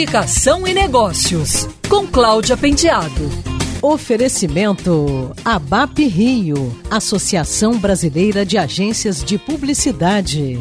Comunicação e Negócios, com Cláudia Penteado. Oferecimento ABAP Rio, Associação Brasileira de Agências de Publicidade.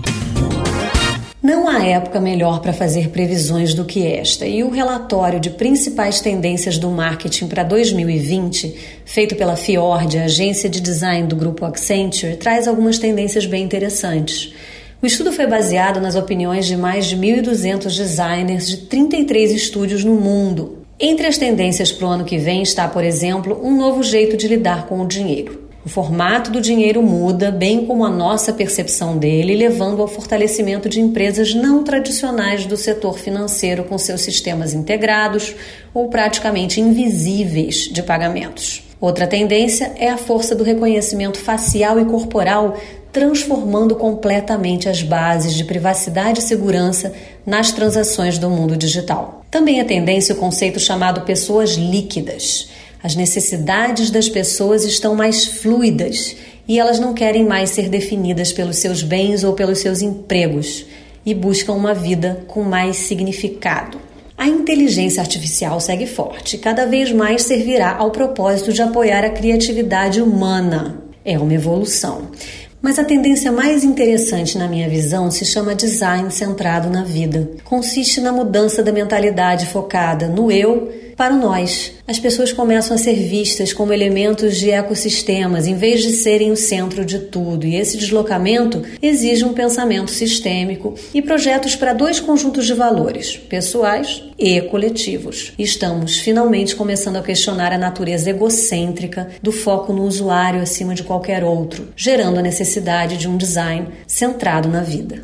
Não há época melhor para fazer previsões do que esta, e o relatório de principais tendências do marketing para 2020, feito pela Fiord, a agência de design do grupo Accenture, traz algumas tendências bem interessantes. O estudo foi baseado nas opiniões de mais de 1.200 designers de 33 estúdios no mundo. Entre as tendências para o ano que vem está, por exemplo, um novo jeito de lidar com o dinheiro. O formato do dinheiro muda, bem como a nossa percepção dele, levando ao fortalecimento de empresas não tradicionais do setor financeiro com seus sistemas integrados ou praticamente invisíveis de pagamentos. Outra tendência é a força do reconhecimento facial e corporal transformando completamente as bases de privacidade e segurança nas transações do mundo digital. Também é tendência o conceito chamado pessoas líquidas. As necessidades das pessoas estão mais fluidas e elas não querem mais ser definidas pelos seus bens ou pelos seus empregos e buscam uma vida com mais significado. A inteligência artificial segue forte e cada vez mais servirá ao propósito de apoiar a criatividade humana. É uma evolução. Mas a tendência mais interessante, na minha visão, se chama design centrado na vida. Consiste na mudança da mentalidade focada no eu para o nós. As pessoas começam a ser vistas como elementos de ecossistemas em vez de serem o centro de tudo, e esse deslocamento exige um pensamento sistêmico e projetos para dois conjuntos de valores, pessoais e coletivos. Estamos finalmente começando a questionar a natureza egocêntrica do foco no usuário acima de qualquer outro, gerando a necessidade de um design centrado na vida.